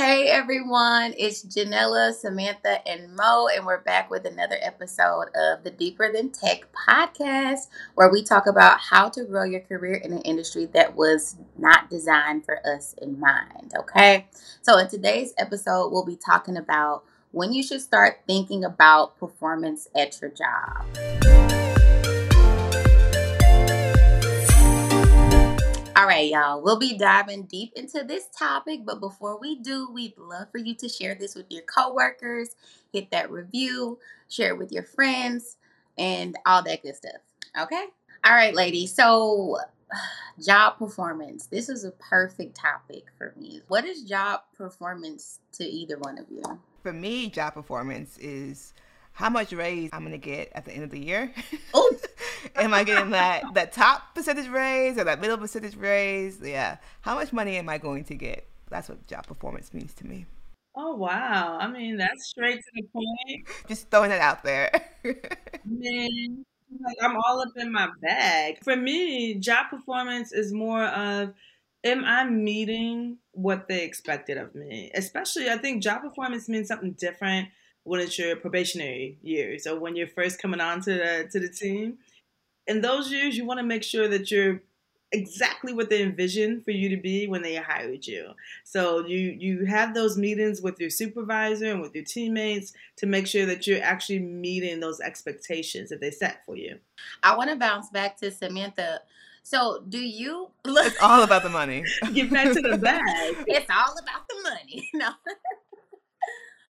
Hey everyone, it's Janella, Samantha, and Mo, and we're back with another episode of the Deeper Than Tech podcast, where we talk about how to grow your career in an industry that was not designed for us in mind. Okay, so in today's episode, we'll be talking about when you should start thinking about performance at your job. All right, y'all. We'll be diving deep into this topic, but before we do, we'd love for you to share this with your coworkers, hit that review, share it with your friends, and all that good stuff. Okay? All right, ladies. So, job performance. This is a perfect topic for me. What is job performance to either one of you? For me, job performance is how much raise I'm gonna get at the end of the year. Oh, am I getting that that top percentage raise or that middle percentage raise? Yeah. How much money am I going to get? That's what job performance means to me. Oh wow. I mean, that's straight to the point. Just throwing it out there. Man, like I'm all up in my bag. For me, job performance is more of am I meeting what they expected of me? Especially I think job performance means something different when it's your probationary years or when you're first coming on to the to the team. In those years, you want to make sure that you're exactly what they envisioned for you to be when they hired you. So you you have those meetings with your supervisor and with your teammates to make sure that you're actually meeting those expectations that they set for you. I want to bounce back to Samantha. So, do you look? It's all about the money. Get back to the bag. it's all about the money. No.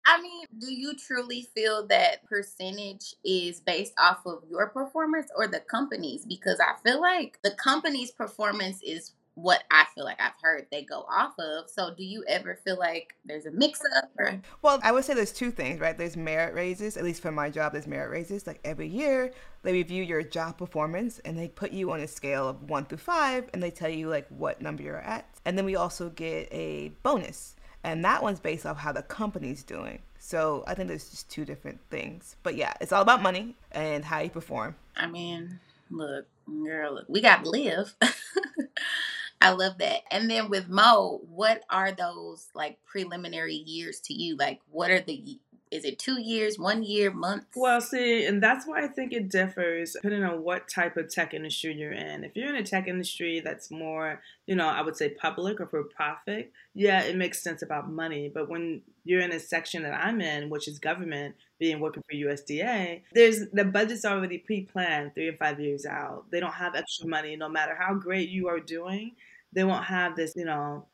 I mean, do you truly feel that percentage is based off of your performance or the company's? Because I feel like the company's performance is what I feel like I've heard they go off of. So do you ever feel like there's a mix up or Well, I would say there's two things, right? There's merit raises, at least for my job there's merit raises. Like every year they review your job performance and they put you on a scale of 1 through 5 and they tell you like what number you're at. And then we also get a bonus and that one's based off how the company's doing. So I think there's just two different things. But yeah, it's all about money and how you perform. I mean, look, girl, look, we got to live. I love that. And then with Mo, what are those like preliminary years to you? Like, what are the is it two years, one year, months? Well, see, and that's why I think it differs depending on what type of tech industry you're in. If you're in a tech industry that's more, you know, I would say public or for profit, yeah, it makes sense about money. But when you're in a section that I'm in, which is government, being working for USDA, there's the budget's already pre-planned three and five years out. They don't have extra money, no matter how great you are doing. They won't have this, you know,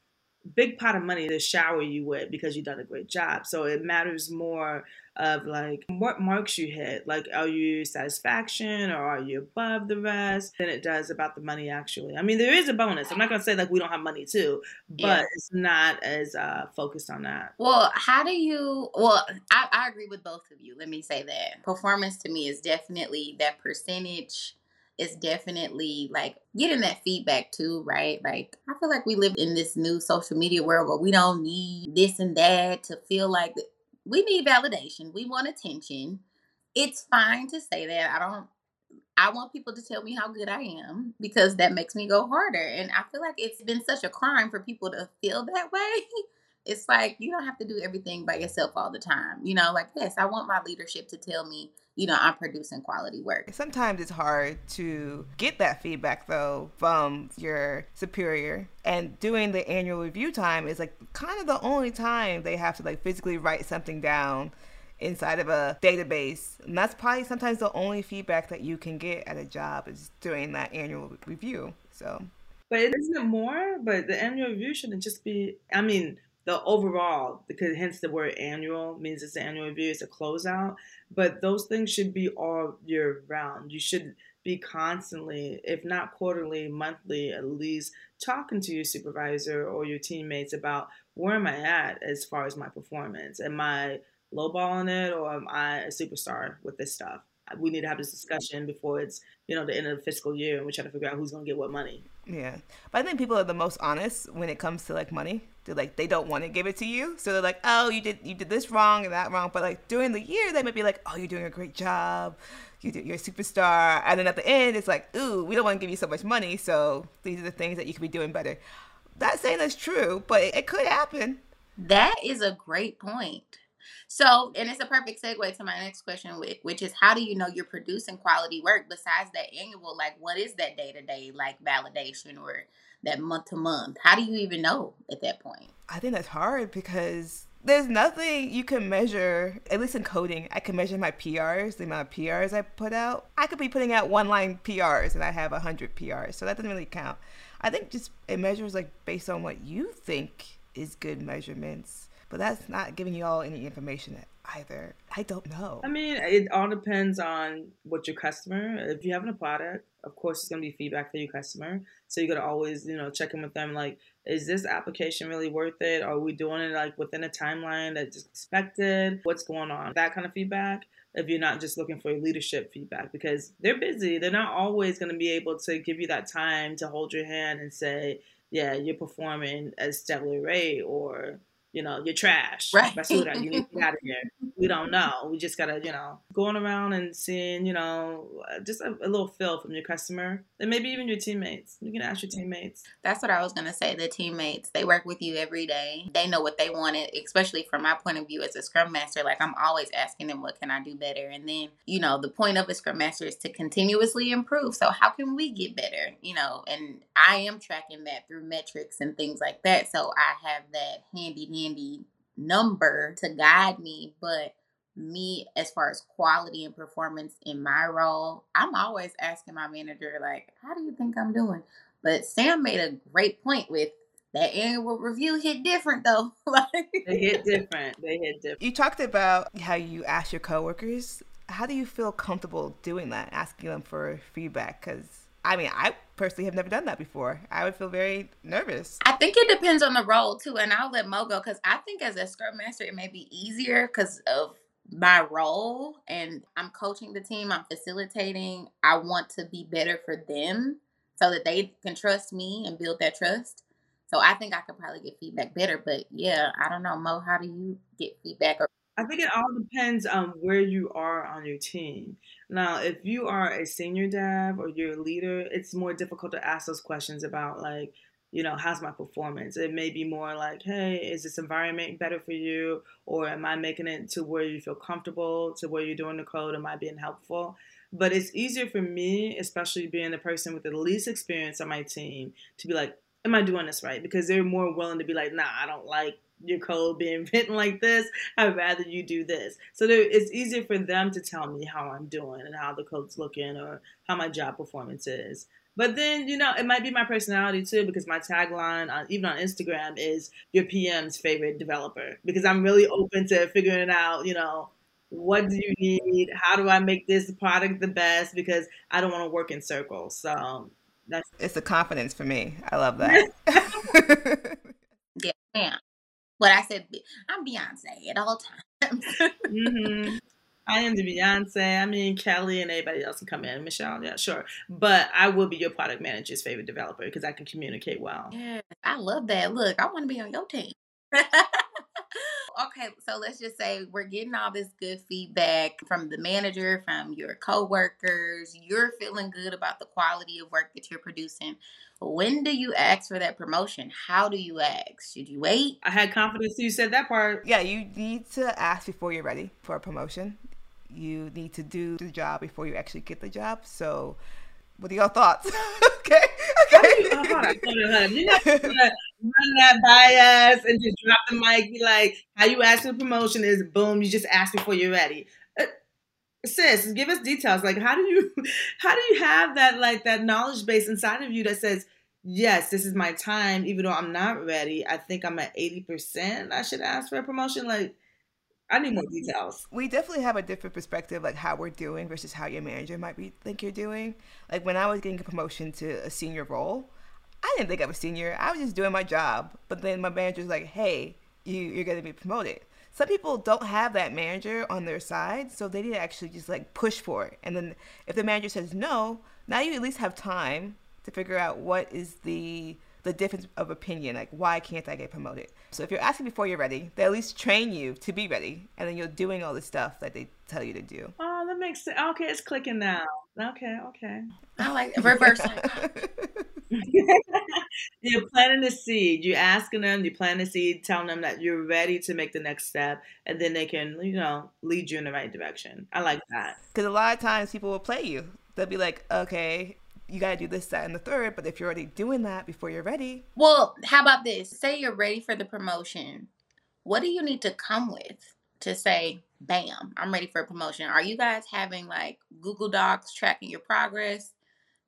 big pot of money to shower you with because you've done a great job. So it matters more of like what marks you hit. Like, are you satisfaction or are you above the rest? Than it does about the money actually. I mean, there is a bonus. I'm not gonna say like we don't have money too, but yeah. it's not as uh, focused on that. Well, how do you? Well, I, I agree with both of you. Let me say that performance to me is definitely that percentage is definitely like getting that feedback too, right? Like I feel like we live in this new social media world where we don't need this and that to feel like we need validation. We want attention. It's fine to say that. I don't I want people to tell me how good I am because that makes me go harder. And I feel like it's been such a crime for people to feel that way. It's like you don't have to do everything by yourself all the time. You know, like, yes, I want my leadership to tell me you know, I'm producing quality work. Sometimes it's hard to get that feedback though from your superior. And doing the annual review time is like kind of the only time they have to like physically write something down inside of a database. And that's probably sometimes the only feedback that you can get at a job is during that annual review. So but isn't it more? But the annual review shouldn't just be I mean, the overall, because hence the word annual means it's an annual review, it's a closeout. But those things should be all year round. You should be constantly, if not quarterly, monthly, at least talking to your supervisor or your teammates about where am I at as far as my performance? Am I lowballing it or am I a superstar with this stuff? We need to have this discussion before it's you know the end of the fiscal year and we're trying to figure out who's going to get what money. Yeah. But i think people are the most honest when it comes to like money. They're like they don't want to give it to you. So they're like oh you did you did this wrong and that wrong. But like during the year they might be like oh you're doing a great job. You do, you're a superstar. And then at the end it's like ooh we don't want to give you so much money. So these are the things that you could be doing better. Not saying that's true but it, it could happen. That is a great point. So, and it's a perfect segue to my next question, which is how do you know you're producing quality work besides that annual? Like, what is that day to day, like validation or that month to month? How do you even know at that point? I think that's hard because there's nothing you can measure, at least in coding. I can measure my PRs, the amount of PRs I put out. I could be putting out one line PRs and I have 100 PRs, so that doesn't really count. I think just it measures like based on what you think is good measurements, but that's not giving you all any information either. I don't know. I mean, it all depends on what your customer. If you have a product, of course, it's going to be feedback for your customer. So you got to always, you know, check in with them. Like, is this application really worth it? Are we doing it like within a timeline that's expected? What's going on? That kind of feedback. If you're not just looking for leadership feedback, because they're busy, they're not always going to be able to give you that time to hold your hand and say, "Yeah, you're performing at a stellar rate," or you know, you're trash. Right. Basura, you need to get out of here. We don't know. We just gotta, you know, going around and seeing, you know, uh, just a, a, little feel from your customer and maybe even your teammates. You can ask your teammates. That's what I was gonna say. The teammates, they work with you every day. They know what they wanted, especially from my point of view as a scrum master. Like I'm always asking them, what can I do better? And then, you know, the point of a scrum master is to continuously improve. So how can we get better? You know, and I am tracking that through metrics and things like that. So I have that handy handy number to guide me, but me as far as quality and performance in my role, I'm always asking my manager like, "How do you think I'm doing?" But Sam made a great point with that annual review hit different though. like they hit different. They hit different. You talked about how you ask your coworkers. How do you feel comfortable doing that, asking them for feedback? Because I mean, I personally have never done that before. I would feel very nervous. I think it depends on the role too, and I'll let Mo go because I think as a scrum master, it may be easier because of my role and I'm coaching the team, I'm facilitating. I want to be better for them so that they can trust me and build that trust. So I think I could probably get feedback better. But yeah, I don't know, Mo, how do you get feedback or I think it all depends on where you are on your team. Now, if you are a senior dev or you're a leader, it's more difficult to ask those questions about like, you know, how's my performance? It may be more like, hey, is this environment better for you? Or am I making it to where you feel comfortable, to where you're doing the code? Am I being helpful? But it's easier for me, especially being the person with the least experience on my team, to be like, am I doing this right? Because they're more willing to be like, nah, I don't like your code being written like this. I'd rather you do this. So there, it's easier for them to tell me how I'm doing and how the code's looking or how my job performance is. But then, you know, it might be my personality too, because my tagline, on, even on Instagram, is your PM's favorite developer. Because I'm really open to figuring out, you know, what do you need? How do I make this product the best? Because I don't want to work in circles. So that's it's a confidence for me. I love that. yeah, but I said I'm Beyonce at all times. mm-hmm. I am the Beyonce. I mean, Kelly and anybody else can come in. Michelle, yeah, sure. But I will be your product manager's favorite developer because I can communicate well. Yeah, I love that. Look, I want to be on your team. okay, so let's just say we're getting all this good feedback from the manager, from your coworkers. You're feeling good about the quality of work that you're producing. When do you ask for that promotion? How do you ask? Should you wait? I had confidence you said that part. Yeah, you need to ask before you're ready for a promotion. You need to do the job before you actually get the job. So what are your thoughts? okay. Okay. run that by us and just drop the mic. Be like, how you ask for promotion is boom. You just ask before you're ready. Uh, sis, give us details. Like, how do you, how do you have that like that knowledge base inside of you that says, yes, this is my time, even though I'm not ready. I think I'm at eighty percent. I should ask for a promotion. Like I need more details. We definitely have a different perspective, like how we're doing versus how your manager might be think you're doing. Like when I was getting a promotion to a senior role, I didn't think I was senior. I was just doing my job. But then my manager's like, "Hey, you you're going to be promoted." Some people don't have that manager on their side, so they need to actually just like push for it. And then if the manager says no, now you at least have time to figure out what is the the difference of opinion. Like, why can't I get promoted? So if you're asking before you're ready, they at least train you to be ready, and then you're doing all the stuff that they tell you to do. Oh, that makes sense. Okay, it's clicking now. Okay, okay. I like reverse. you're planting the seed. You're asking them, you plant the seed, telling them that you're ready to make the next step, and then they can, you know, lead you in the right direction. I like that. Because a lot of times people will play you. They'll be like, okay, you got to do this, that, and the third. But if you're already doing that before you're ready. Well, how about this? Say you're ready for the promotion. What do you need to come with to say, bam, I'm ready for a promotion? Are you guys having like Google Docs tracking your progress?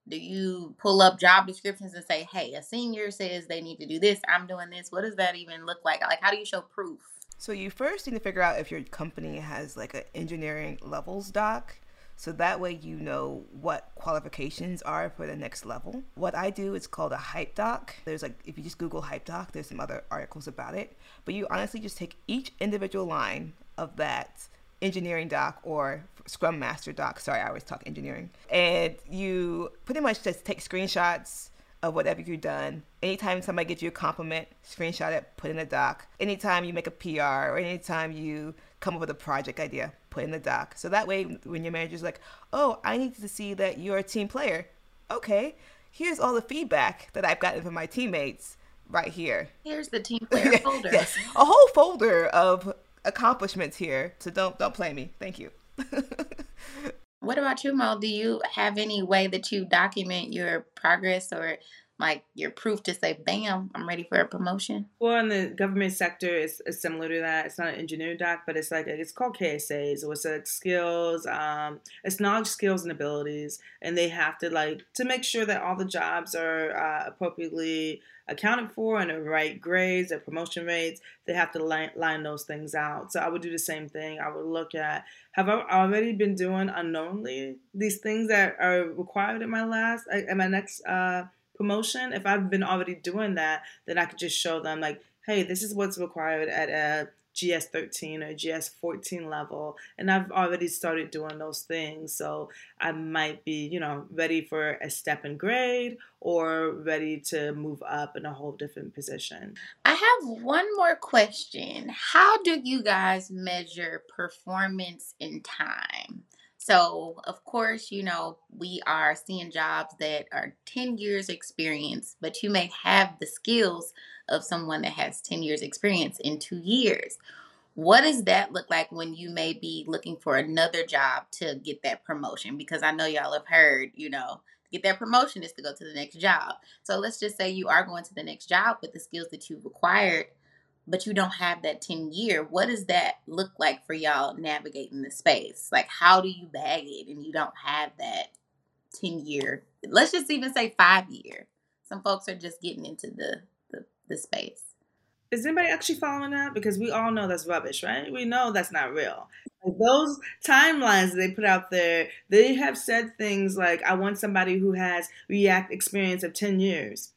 Do you pull up job descriptions and say, hey, a senior says they need to do this, I'm doing this? What does that even look like? Like, how do you show proof? So, you first need to figure out if your company has like an engineering levels doc. So that way you know what qualifications are for the next level. What I do is called a hype doc. There's like, if you just Google hype doc, there's some other articles about it. But you honestly just take each individual line of that engineering doc or Scrum Master doc. Sorry, I always talk engineering. And you pretty much just take screenshots of whatever you've done. Anytime somebody gives you a compliment, screenshot it, put in a doc. Anytime you make a PR or anytime you come up with a project idea, put in the doc. So that way, when your manager's like, oh, I need to see that you're a team player. Okay, here's all the feedback that I've gotten from my teammates right here. Here's the team player folder. yes, a whole folder of accomplishments here. So don't don't play me. Thank you. what about you, Mo? Do you have any way that you document your progress or like your proof to say, bam, I'm ready for a promotion? Well, in the government sector, it's, it's similar to that. It's not an engineering doc, but it's like it's called KSAs. So it's like skills, um, it's knowledge, skills, and abilities, and they have to like to make sure that all the jobs are uh, appropriately accounted for and the right grades, the promotion rates. They have to line, line those things out. So I would do the same thing. I would look at have I already been doing unknowingly these things that are required in my last at my next. Uh, promotion, if I've been already doing that, then I could just show them like, hey, this is what's required at a GS 13 or GS 14 level. And I've already started doing those things. So I might be, you know, ready for a step in grade or ready to move up in a whole different position. I have one more question. How do you guys measure performance in time? So, of course, you know, we are seeing jobs that are 10 years experience, but you may have the skills of someone that has 10 years experience in 2 years. What does that look like when you may be looking for another job to get that promotion? Because I know y'all have heard, you know, get that promotion is to go to the next job. So let's just say you are going to the next job with the skills that you've acquired but you don't have that 10 year what does that look like for y'all navigating the space? Like how do you bag it and you don't have that 10 year let's just even say five year. Some folks are just getting into the the, the space. Is anybody actually following that? Because we all know that's rubbish right? We know that's not real. Those timelines they put out there they have said things like i want somebody who has react experience of 10 years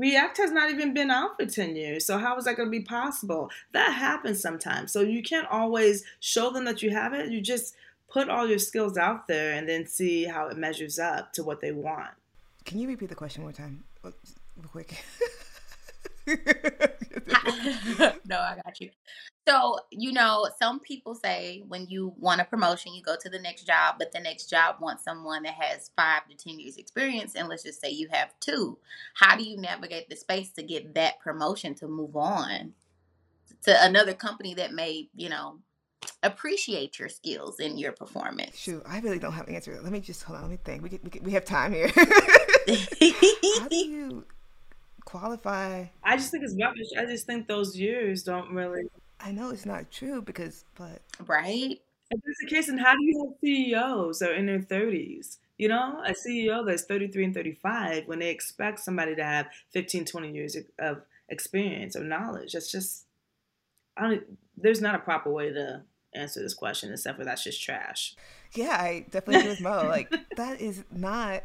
React has not even been out for 10 years. So, how is that going to be possible? That happens sometimes. So, you can't always show them that you have it. You just put all your skills out there and then see how it measures up to what they want. Can you repeat the question one more time, real quick? no, I got you. So, you know, some people say when you want a promotion, you go to the next job, but the next job wants someone that has five to 10 years experience. And let's just say you have two. How do you navigate the space to get that promotion to move on to another company that may, you know, appreciate your skills and your performance? Shoot, I really don't have an answer. Let me just hold on. Let me think. We, we, we have time here. How do you qualify. I just think it's rubbish. I just think those years don't really. I know it's not true because, but right. If that's the case, then how do you have CEOs that are in their thirties? You know, a CEO that's 33 and 35 when they expect somebody to have 15, 20 years of experience or knowledge. That's just, I don't, there's not a proper way to answer this question except for that's just trash. Yeah, I definitely agree with Mo. Like, that is not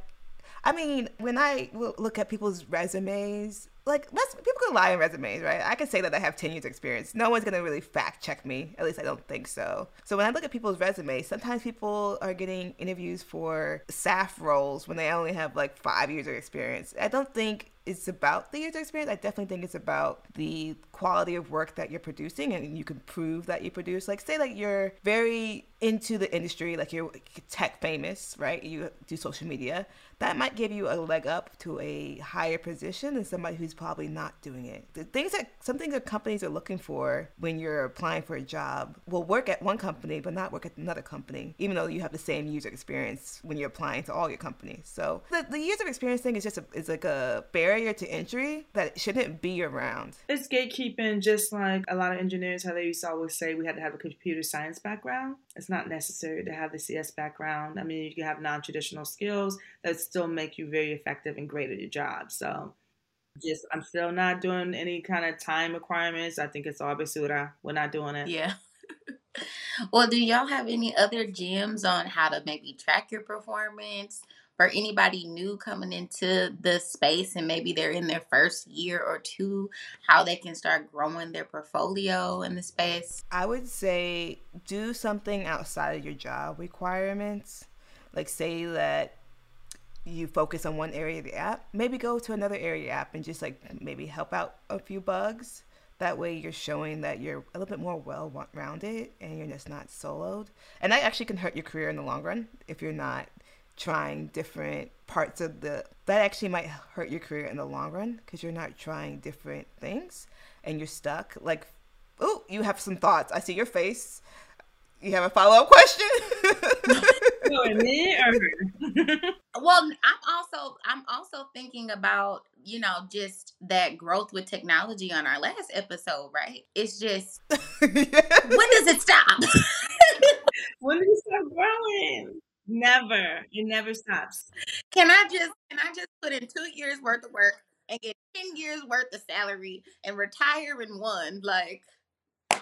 I mean, when I look at people's resumes, like let's people can lie in resumes, right? I can say that I have ten years experience. No one's gonna really fact check me. At least I don't think so. So when I look at people's resumes, sometimes people are getting interviews for staff roles when they only have like five years of experience. I don't think it's about the user experience. I definitely think it's about the quality of work that you're producing and you can prove that you produce. Like, say, like you're very into the industry, like you're tech famous, right? You do social media. That might give you a leg up to a higher position than somebody who's probably not doing it. The things that some things that companies are looking for when you're applying for a job will work at one company but not work at another company, even though you have the same user experience when you're applying to all your companies. So the, the user experience thing is just a, is like a barrier to entry that shouldn't be around. It's gatekeeping, just like a lot of engineers how they used to always say we had to have a computer science background. It's not necessary to have the CS background. I mean, you can have non-traditional skills that still make you very effective and great at your job. So just I'm still not doing any kind of time requirements. I think it's all basura. We're not doing it. Yeah. well, do y'all have any other gems on how to maybe track your performance for anybody new coming into the space and maybe they're in their first year or two, how they can start growing their portfolio in the space? I would say do something outside of your job requirements. Like say that you focus on one area of the app, maybe go to another area app and just like maybe help out a few bugs. That way, you're showing that you're a little bit more well rounded and you're just not siloed. And that actually can hurt your career in the long run if you're not trying different parts of the. That actually might hurt your career in the long run because you're not trying different things and you're stuck. Like, oh, you have some thoughts. I see your face. You have a follow up question? me or well, I'm also I'm also thinking about you know just that growth with technology on our last episode, right? It's just when does it stop? when does it stop growing? Never. It never stops. Can I just can I just put in two years worth of work and get ten years worth of salary and retire in one? Like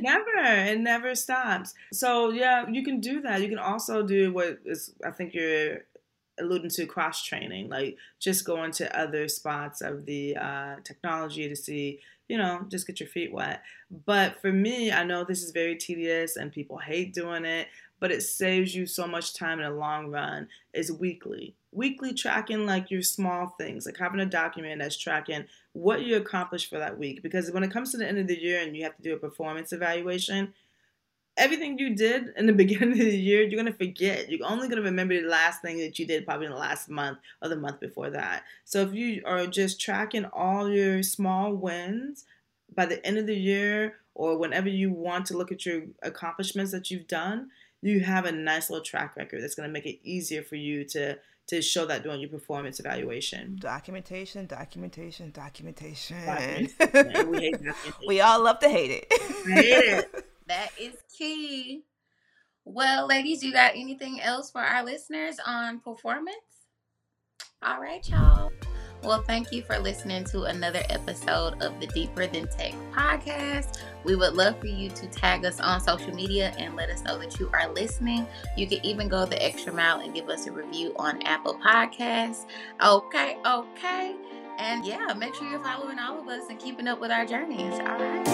never. It never stops. So yeah, you can do that. You can also do what is I think you're alluding to cross training, like just going to other spots of the uh, technology to see, you know, just get your feet wet. But for me, I know this is very tedious and people hate doing it, but it saves you so much time in the long run. Is weekly, weekly tracking like your small things, like having a document that's tracking what you accomplished for that week. Because when it comes to the end of the year and you have to do a performance evaluation, everything you did in the beginning of the year, you're gonna forget. You're only gonna remember the last thing that you did probably in the last month or the month before that. So if you are just tracking all your small wins by the end of the year or whenever you want to look at your accomplishments that you've done, you have a nice little track record that's gonna make it easier for you to to show that during your performance evaluation. Documentation, documentation, documentation. documentation. we, documentation. we all love to hate it. hate it. That is key. Well, ladies, you got anything else for our listeners on performance? All right, y'all. Well, thank you for listening to another episode of the Deeper Than Tech podcast. We would love for you to tag us on social media and let us know that you are listening. You can even go the extra mile and give us a review on Apple Podcasts. Okay, okay. And yeah, make sure you're following all of us and keeping up with our journeys. All right.